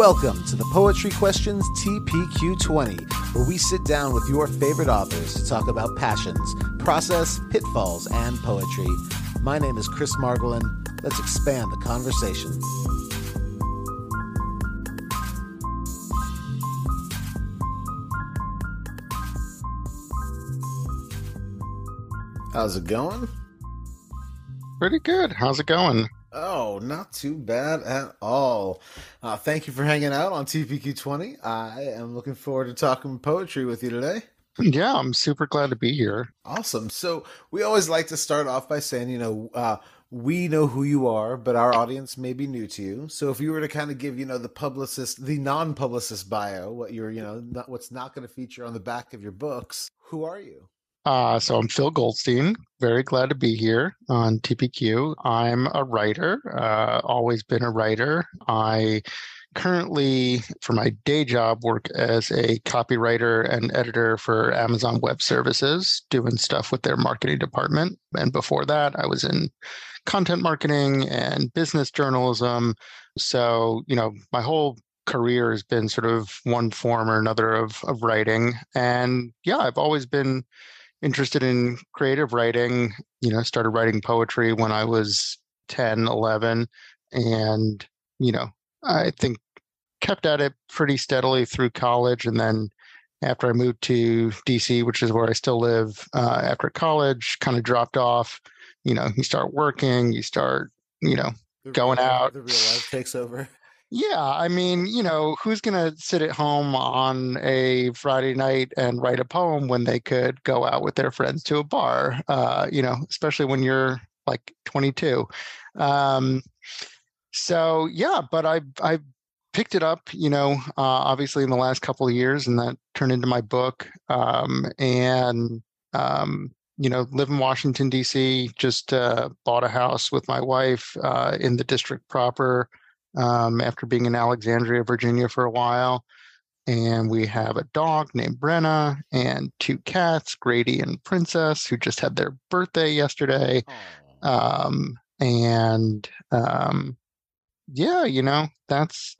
Welcome to the Poetry Questions TPQ20, where we sit down with your favorite authors to talk about passions, process, pitfalls, and poetry. My name is Chris Margolin. Let's expand the conversation. How's it going? Pretty good. How's it going? Not too bad at all. Uh, thank you for hanging out on TPQ20. I am looking forward to talking poetry with you today. Yeah, I'm super glad to be here. Awesome. So, we always like to start off by saying, you know, uh, we know who you are, but our audience may be new to you. So, if you were to kind of give, you know, the publicist, the non publicist bio, what you're, you know, not, what's not going to feature on the back of your books, who are you? Uh, so I'm Phil Goldstein. Very glad to be here on TPQ. I'm a writer, uh, always been a writer. I currently, for my day job, work as a copywriter and editor for Amazon Web Services, doing stuff with their marketing department. And before that, I was in content marketing and business journalism. So, you know, my whole career has been sort of one form or another of, of writing. And yeah, I've always been interested in creative writing. You know, started writing poetry when I was 10, 11. And, you know, I think kept at it pretty steadily through college. And then after I moved to DC, which is where I still live, uh, after college, kind of dropped off. You know, you start working, you start, you know, The going out. The real life takes over. Yeah, I mean, you know, who's going to sit at home on a Friday night and write a poem when they could go out with their friends to a bar? Uh, you know, especially when you're like 22. Um, so yeah, but I I picked it up, you know, uh, obviously in the last couple of years, and that turned into my book. Um, and um, you know, live in Washington D.C. Just uh, bought a house with my wife uh, in the district proper um, after being in Alexandria, Virginia for a while. And we have a dog named Brenna and two cats, Grady and Princess, who just had their birthday yesterday. Um, and um, yeah, you know, that's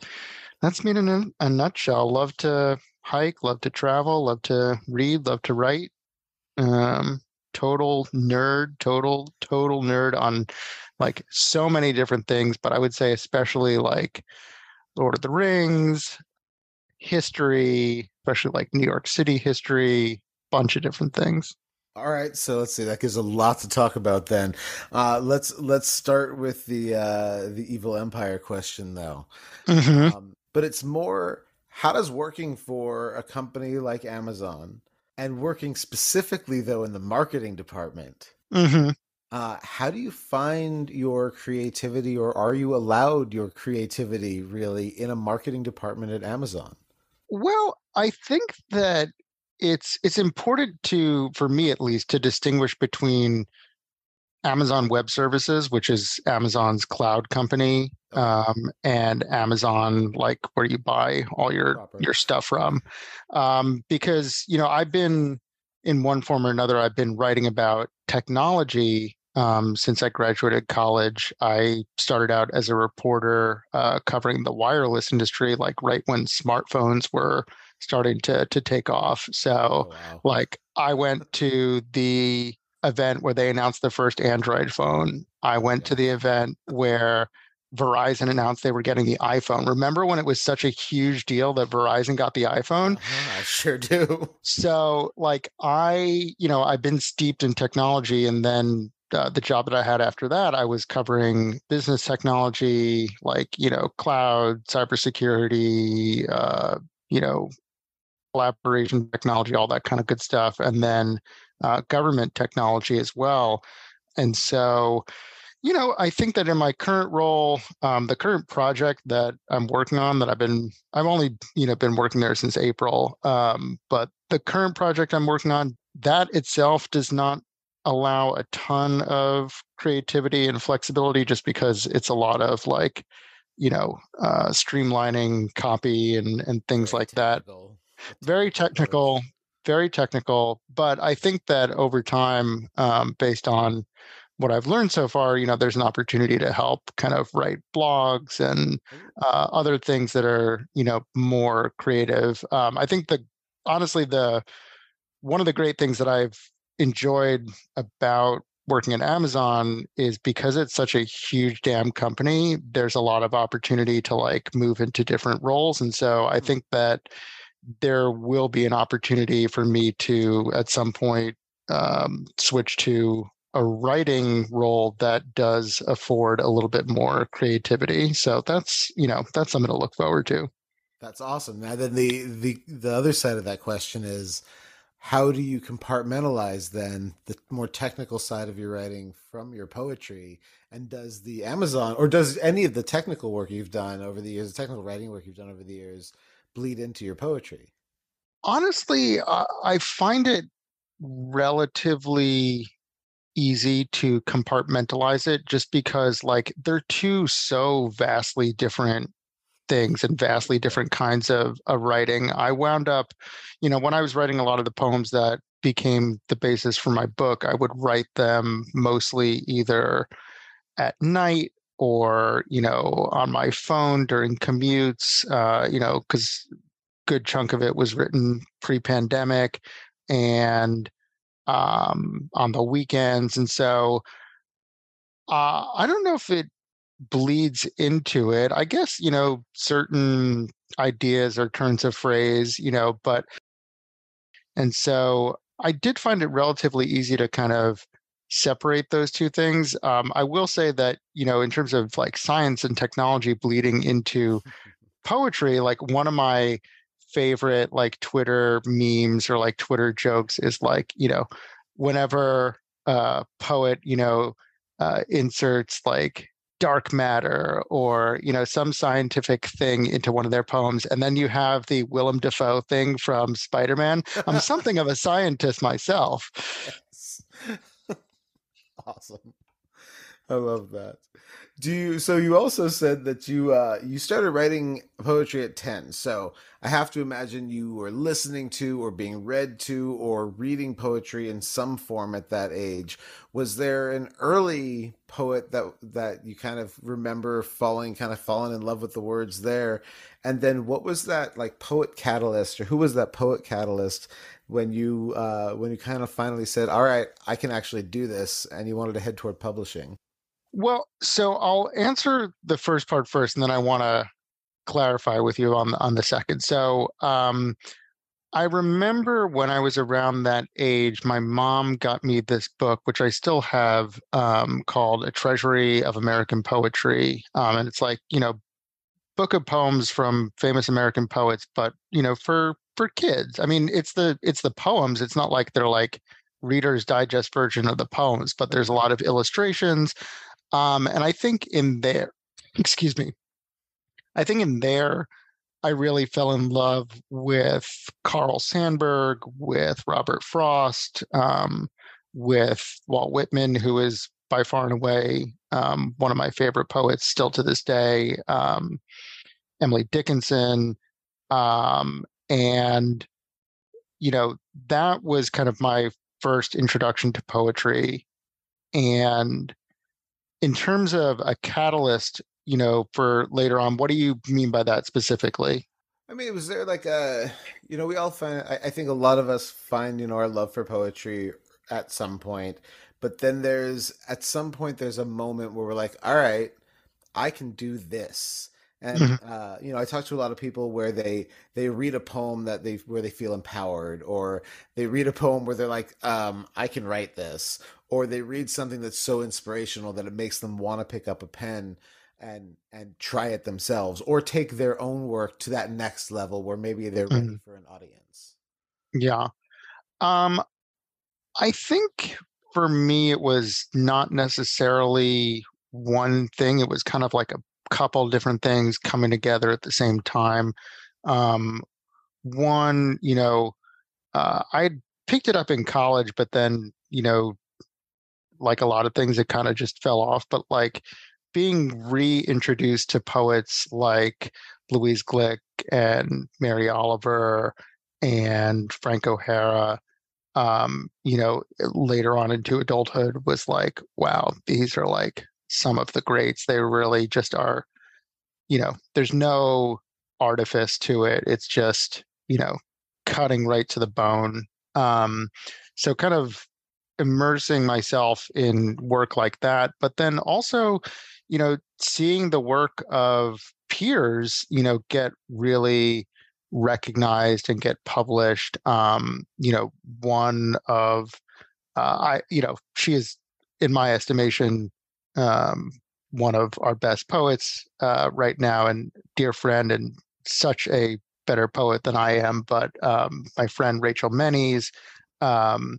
that's me in a, nutshell. Love to hike, love to travel, love to read, love to write. Um, total nerd, total total nerd on like so many different things, but I would say especially like Lord of the Rings, history, especially like New York City history, bunch of different things. All right, so let's see. That gives a lot to talk about. Then, uh, let's let's start with the uh, the evil empire question, though. Mhm. Um, but it's more: how does working for a company like Amazon and working specifically though in the marketing department, Mhm. uh, how do you find your creativity, or are you allowed your creativity really in a marketing department at Amazon? Well, I think that it's it's important to for me at least to distinguish between Amazon Web Services, which is Amazon's cloud company, um, and Amazon, like where you buy all your Proper. your stuff from. Um, because you know, I've been in one form or another, I've been writing about technology um, since I graduated college. I started out as a reporter uh, covering the wireless industry, like right when smartphones were starting to to take off. So Oh, wow. like I went to the event where they announced the first Android phone. I went to the event where Verizon announced they were getting the iPhone. Remember when it was such a huge deal that Verizon got the iPhone? Uh-huh, I sure do. So, like, I, you know, I've been steeped in technology. And then uh, the job that I had after that, I was covering business technology, like, you know, cloud, cybersecurity, uh, you know, collaboration technology, all that kind of good stuff. And then uh, government technology as well. And so, You know, I think that in my current role, um, the current project that I'm working on, that I've been, I've only, you know, been working there since April. Um, but the current project I'm working on, that itself does not allow a ton of creativity and flexibility, just because it's a lot of like, you know, uh, streamlining copy and and things Very like technical. that. Very technical, very technical. But I think that over time, um, based on what I've learned so far, you know, there's an opportunity to help kind of write blogs and uh, other things that are, you know, more creative. Um, I think the honestly the one of the great things that I've enjoyed about working at Amazon is because it's such a huge damn company, there's a lot of opportunity to like move into different roles. And so I hmm. think that there will be an opportunity for me to at some point um, switch to a writing role that does afford a little bit more creativity. So that's you know that's something to look forward to. That's awesome. Now then the the the other side of that question is how do you compartmentalize then the more technical side of your writing from your poetry and does the amazon or does any of the technical work you've done over the years the technical writing work you've done over the years bleed into your poetry honestly uh, i find it relatively easy to compartmentalize it just because like they're two so vastly different things and vastly different kinds of, of writing. I wound up, you know, when I was writing a lot of the poems that became the basis for my book, I would write them mostly either at night or, you know, on my phone during commutes, uh, you know, because good chunk of it was written pre-pandemic and um, on the weekends. And so uh, I don't know if it bleeds into it. I guess, you know, certain ideas or turns of phrase, you know, but and so I did find it relatively easy to kind of separate those two things. Um, I will say that, you know, in terms of like science and technology bleeding into poetry, like one of my favorite like Twitter memes or like Twitter jokes is like, you know, whenever a poet, you know, uh, inserts like dark matter or you know some scientific thing into one of their poems and then you have the willem dafoe thing from spider-man i'm something of a scientist myself yes. awesome i love that. Do you so you also said that you uh you started writing poetry at 10 so i have to imagine you were listening to or being read to or reading poetry in some form at that age. Was there an early poet that that you kind of remember falling kind of falling in love with the words there? And then what was that like poet catalyst or who was that poet catalyst when you uh when you kind of finally said all right i can actually do this and you wanted to head toward publishing well, so I'll answer the first part first, and then I want to clarify with you on on the second. So, um, I remember when I was around that age, my mom got me this book, which I still have, um, called "A Treasury of American Poetry," um, and it's like you know, book of poems from famous American poets, but you know, for for kids. I mean, it's the it's the poems. It's not like they're like Reader's Digest version of the poems, but there's a lot of illustrations. Um, and I think in there, excuse me, I think in there, I really fell in love with Carl Sandburg, with Robert Frost, um, with Walt Whitman, who is by far and away um, one of my favorite poets still to this day, um, Emily Dickinson. Um, and, you know, that was kind of my first introduction to poetry. And in terms of a catalyst, you know, for later on, what do you mean by that specifically? I mean, was there like a, you know, we all find, I, I think a lot of us find, you know, our love for poetry at some point, but then there's, at some point, there's a moment where we're like, all right, I can do this and mm-hmm. uh, you know i talk to a lot of people where they they read a poem that they where they feel empowered or they read a poem where they're like um, i can write this or they read something that's so inspirational that it makes them want to pick up a pen and and try it themselves or take their own work to that next level where maybe they're ready mm-hmm. for an audience yeah um i think for me it was not necessarily one thing. It was kind of like a couple different things coming together at the same time. Um, one, you know, uh, I picked it up in college, but then, you know, like a lot of things, it kind of just fell off. But like being reintroduced to poets like Louise Glück and Mary Oliver and Frank O'Hara, um, you know, later on into adulthood was like, wow, these are like some of the greats. They really just are, you know, there's no artifice to it. It's just, you know, cutting right to the bone. Um, so kind of immersing myself in work like that, but then also, you know, seeing the work of peers, you know, get really recognized and get published. Um, you know, one of uh, I, you know, she is, in my estimation, um, one of our best poets uh, right now, and dear friend, and such a better poet than I am. But um, my friend Rachel Mennies, um,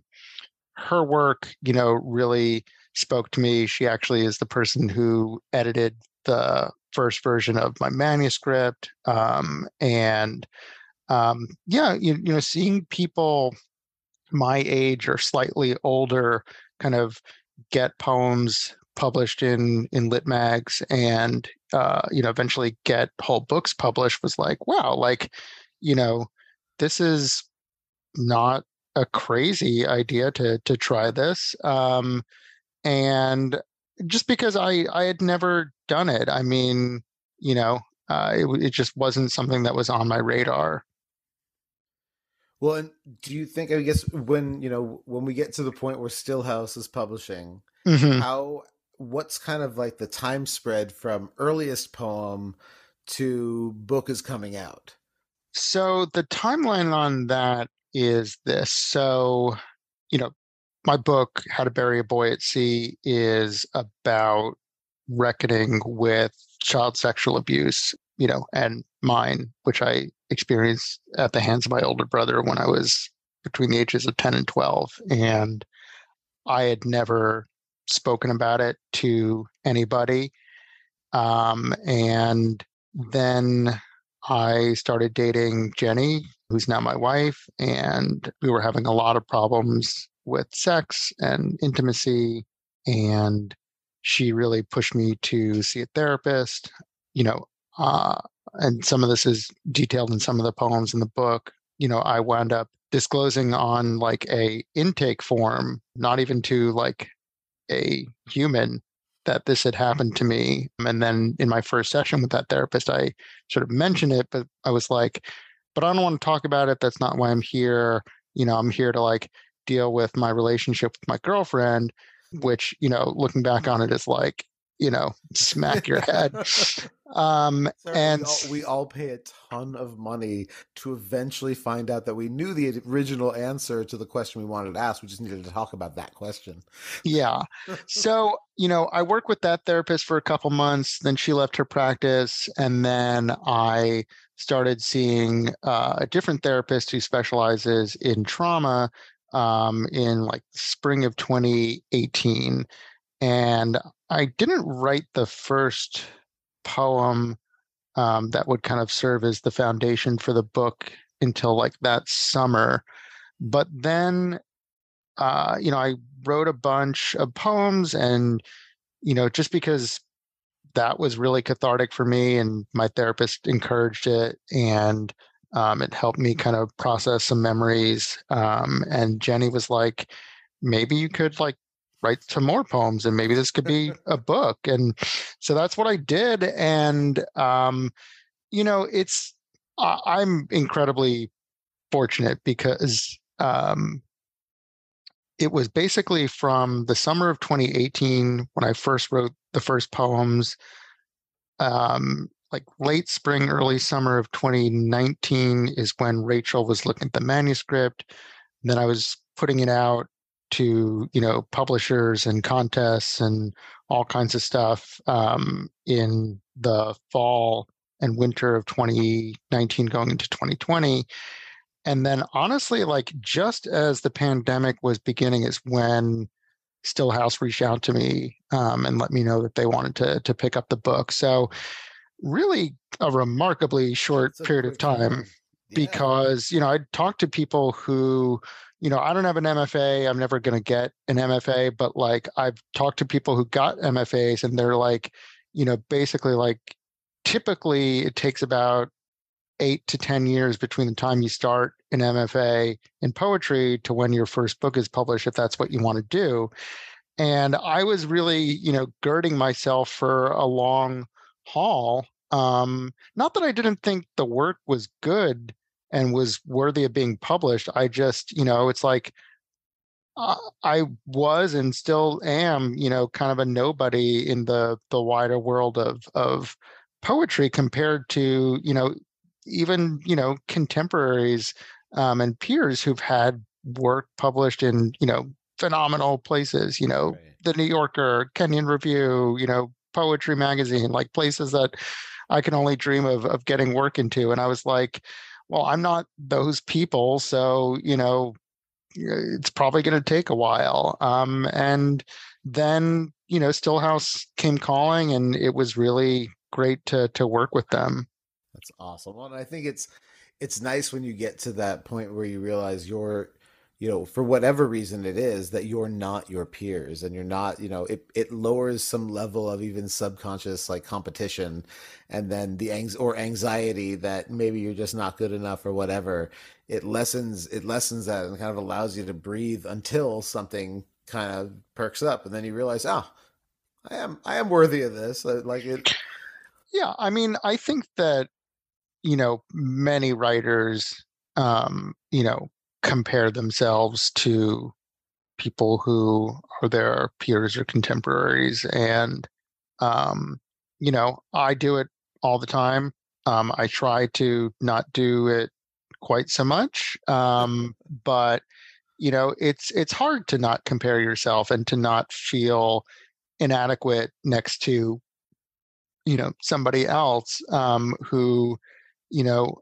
her work, you know, really spoke to me. She actually is the person who edited the first version of my manuscript. Um, and um, yeah, you, you know, seeing people my age or slightly older kind of get poems published in in lit mags and uh, you know eventually get whole books published was like wow like you know this is not a crazy idea to to try this um, and just because I I had never done it. I mean, you know, uh, it it just wasn't something that was on my radar. Well, and do you think? I guess when you know when we get to the point where Stillhouse is publishing, mm-hmm. how what's kind of like the time spread from earliest poem to book is coming out? So the timeline on that is this. So, you know, my book, How to Bury a Boy at Sea, is about reckoning with child sexual abuse, you know, and mine, which I experienced at the hands of my older brother when I was between the ages of 10 and 12. And I had never spoken about it to anybody. Um, and then I started dating Jenny, who's now my wife, and we were having a lot of problems with sex and intimacy. And she really pushed me to see a therapist. You know, uh, and some of this is detailed in some of the poems in the book. You know, I wound up disclosing on like a intake form, not even to like a human, that this had happened to mm-hmm. me. And then in my first session with that therapist, I sort of mentioned it, but I was like, but I don't want to talk about it. That's not why I'm here. You know, I'm here to like deal with my relationship with my girlfriend, which, you know, looking back on it is like, you know, smack your head. Um, and we all, we all, pay a ton of money to eventually find out that we knew the original answer to the question we wanted to ask. We just needed to talk about that question. Yeah. So, you know, I worked with that therapist for a couple months. Then she left her practice. And then I started seeing uh, a different therapist who specializes in trauma um, in like spring of 2018. And I didn't write the first poem um, that would kind of serve as the foundation for the book until like that summer. But then, uh, you know, I wrote a bunch of poems and, you know, just because that was really cathartic for me and my therapist encouraged it and um, it helped me kind of process some memories. Um, and Jenny was like, maybe you could like write some more poems and maybe this could be a book. And so that's what I did. And, um, you know, it's, I'm incredibly fortunate because um, it was basically from the summer of 2018 when I first wrote the first poems. Um, like late spring, early summer of 2019 is when Rachel was looking at the manuscript. And then I was putting it out to you know publishers and contests and all kinds of stuff um, in the fall and winter of 2019 going into 2020 and then honestly like just as the pandemic was beginning is when Stillhouse reached out to me um, and let me know that they wanted to to pick up the book. So really a remarkably short period of time yeah. because you know I talked to people who you know I don't have an MFA I'm never going to get an MFA but like I've talked to people who got MFAs and they're like you know basically like typically it takes about 8 to 10 years between the time you start an MFA in poetry to when your first book is published if that's what you want to do. And I was really you know girding myself for a long haul um, not that I didn't think the work was good and was worthy of being published. I just, you know, it's like uh, I was and still am, you know, kind of a nobody in the the wider world of of poetry compared to, you know, even you know contemporaries um, and peers who've had work published in, you know, phenomenal places. You know, right. the New Yorker, Kenyon Review, you know, Poetry Magazine, like places that I can only dream of of getting work into. And I was like, well, I'm not those people, so you know, it's probably going to take a while. Um, and then you know, Stillhouse came calling, and it was really great to to work with them. That's awesome. Well, and I think it's it's nice when you get to that point where you realize you're you know, for whatever reason it is that you're not your peers and you're not, you know, it, it lowers some level of even subconscious like competition and then the anx or anxiety that maybe you're just not good enough or whatever. It lessens it lessens that and kind of allows you to breathe until something kind of perks up and then you realize, oh, I am I am worthy of this. Like it Yeah, I mean, I think that you know, many writers um, you know, compare themselves to people who are their peers or contemporaries and um, you know i do it all the time um, i try to not do it quite so much um, but you know it's it's hard to not compare yourself and to not feel inadequate next to you know somebody else um, who you know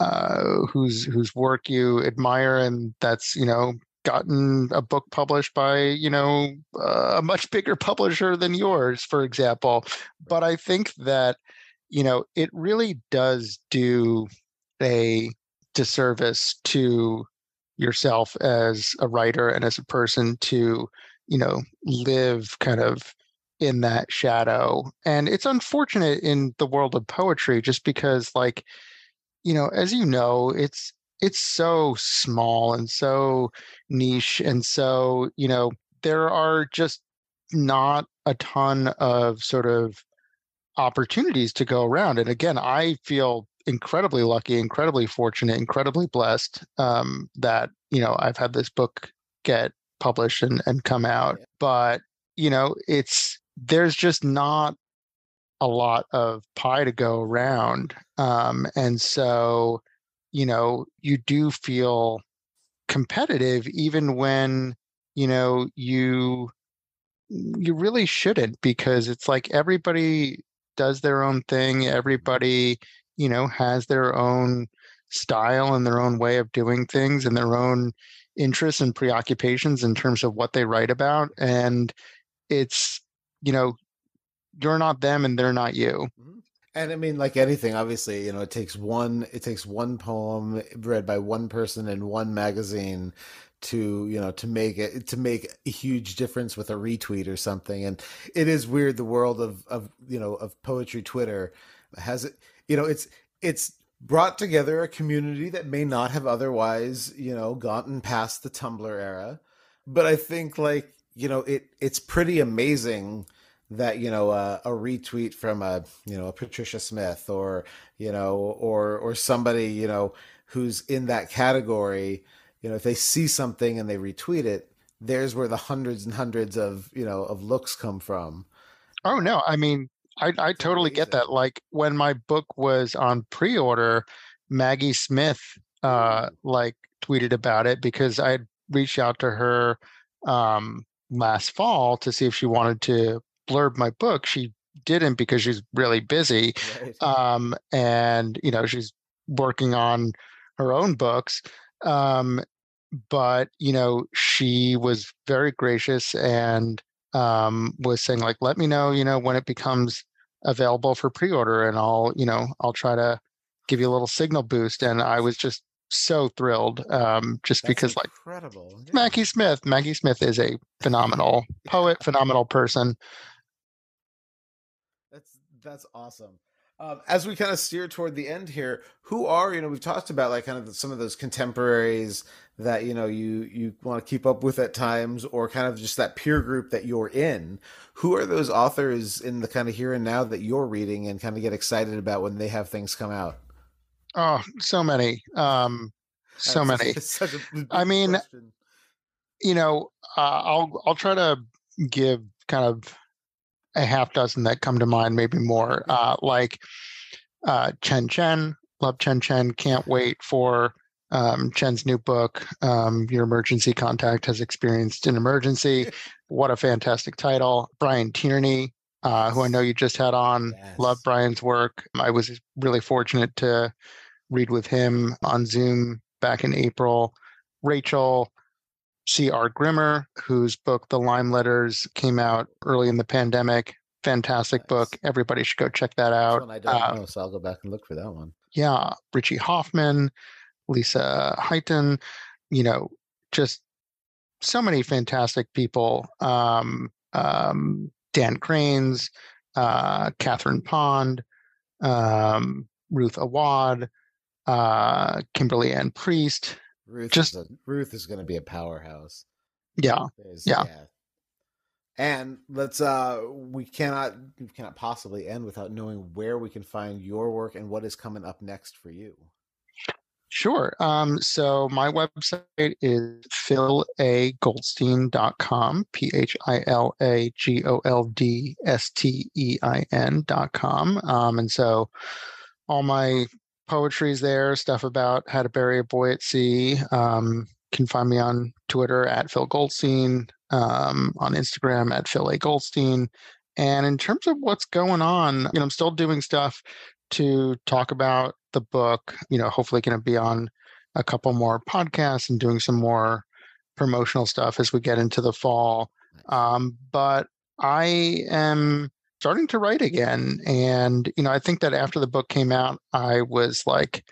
uh, whose whose work you admire, and that's you know gotten a book published by you know uh, a much bigger publisher than yours, for example. But I think that you know it really does do a disservice to yourself as a writer and as a person to you know live kind of in that shadow and it's unfortunate in the world of poetry just because like you know, as you know, it's it's so small and so niche and so, you know, there are just not a ton of sort of opportunities to go around. And again, I feel incredibly lucky, incredibly fortunate, incredibly blessed um, that, you know, I've had this book get published and, and come out. But, you know, it's there's just not a lot of pie to go around. Um, and so, you know, you do feel competitive even when, you know, you you really shouldn't because it's like everybody does their own thing. Everybody, you know, has their own style and their own way of doing things and their own interests and preoccupations in terms of what they write about. And it's, you know, you're not them and they're not you. Mm-hmm. And I mean, like anything, obviously, you know, it takes one it takes one poem read by one person in one magazine to you know to make it to make a huge difference with a retweet or something. And it is weird the world of of you know of poetry Twitter has it you know it's it's brought together a community that may not have otherwise you know gotten past the Tumblr era. But I think like you know it it's pretty amazing that you know uh, a retweet from a you know a Patricia Smith or you know or or somebody you know who's in that category you know if they see something and they retweet it there's where the hundreds and hundreds of you know of looks come from. Oh no i mean i i totally get that like when my book was on pre-order maggie smith uh like tweeted about it because i reached out to her um last fall to see if she wanted to blurb my book. She didn't because she's really busy, right. um, and you know she's working on her own books. Um, but you know, she was very gracious and um, was saying like, "Let me know, you know, when it becomes available for pre-order, and I'll, you know, I'll try to give you a little signal boost." And I was just so thrilled, um, just That's because like incredible. Yeah. Maggie Smith. Maggie Smith is a phenomenal poet, phenomenal person. That's awesome. Um, as we kind of steer toward the end here, who are you know we've talked about like kind of some of those contemporaries that you know you you want to keep up with at times, or kind of just that peer group that you're in. Who are those authors in the kind of here and now that you're reading and kind of get excited about when they have things come out? Oh, so many, um, so That's- many. such a I mean, question. you know, uh, I'll I'll try to give kind of a half dozen that come to mind, maybe more. Uh, like uh, Chen Chen, love Chen Chen. Can't wait for um, Chen's new book. Um, Your emergency contact has experienced an emergency. What a fantastic title! Brian Tierney, uh, who I know you just had on. Love Brian's work. I was really fortunate to read with him on Zoom back in April. Rachel C.R. Grimmer, whose book The Lime Letters came out early in the pandemic. Fantastic Nice. book. Everybody should go check that out. one I don't Uh, know, so I'll go back and look for that one. yeah, Richie Hofmann, Lisa Hiton, you know, just so many fantastic people. Um, um, Dan Cranes, uh, Catherine Pond, um, Ruth Awad, uh, Kimberly Ann Priest. Ruth just- is a, Ruth is going to be a powerhouse. Yeah, There's- Yeah. And let's uh we cannot we cannot possibly end without knowing where we can find your work and what is coming up next for you. Sure. Um, so my website is philagoldstein.com, P H I L A G O L D S T E I N.com. Um, and so all my poetry is there, stuff about how to bury a boy at sea. Um, can find me on Twitter at Phil Goldstein, um, on Instagram at Phil A. Goldstein. And in terms of what's going on, you know, I'm still doing stuff to talk about the book. You know, hopefully going to be on a couple more podcasts and doing some more promotional stuff as we get into the fall. Um, but I am starting to write again, and you know, I think that after the book came out, I was like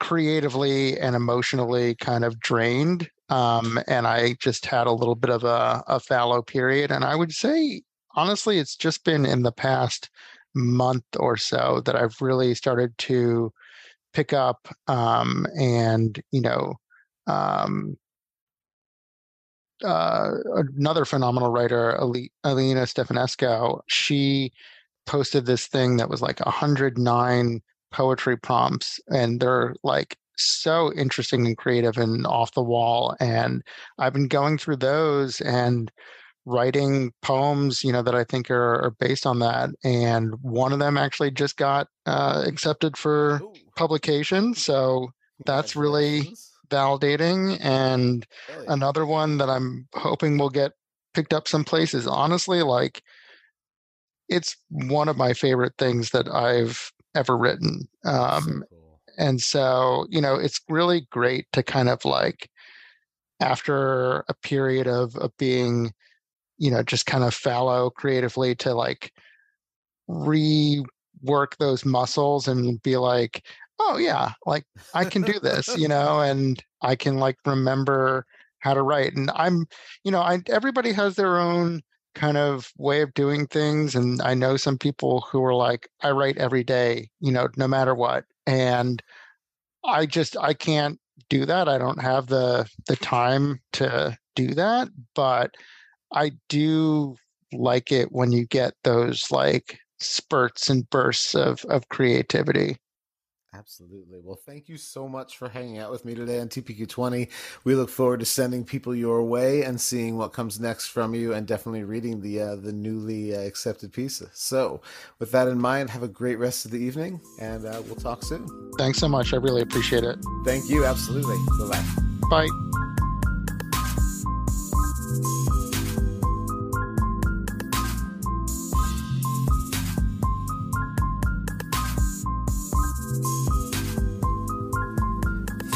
creatively and emotionally kind of drained. Um, and I just had a little bit of a, a fallow period. And I would say, honestly, it's just been in the past month or so that I've really started to pick up um, and, you know, um, uh, another phenomenal writer, Alina Stefanescu, she posted this thing that was like 109 poetry prompts, and they're like so interesting and creative and off the wall. And I've been going through those and writing poems, you know, that I think are, are based on that. And one of them actually just got uh, accepted for Ooh, publication. So that's really. Validating. And yeah. another one that I'm hoping will get picked up some places. Honestly, like it's one of my favorite things that I've ever written. So Um, cool. and so, you know, it's really great to kind of like after a period of, of being, you know, just kind of fallow creatively to like rework those muscles and be like, oh yeah, like I can do this, you know, and I can like remember how to write. And I'm, you know, I everybody has their own kind of way of doing things. And I know some people who are like, I write every day, you know, no matter what. And I just I can't do that. I don't have the the time to do that, but I do like it when you get those like spurts and bursts of of creativity. Absolutely. Well, thank you so much for hanging out with me today on TPQ20. We look forward to sending people your way and seeing what comes next from you, and definitely reading the uh, the newly uh, accepted pieces. So, with that in mind, have a great rest of the evening, and uh, we'll talk soon. Thanks so much. I really appreciate it. Thank you. Absolutely. Bye bye. Bye.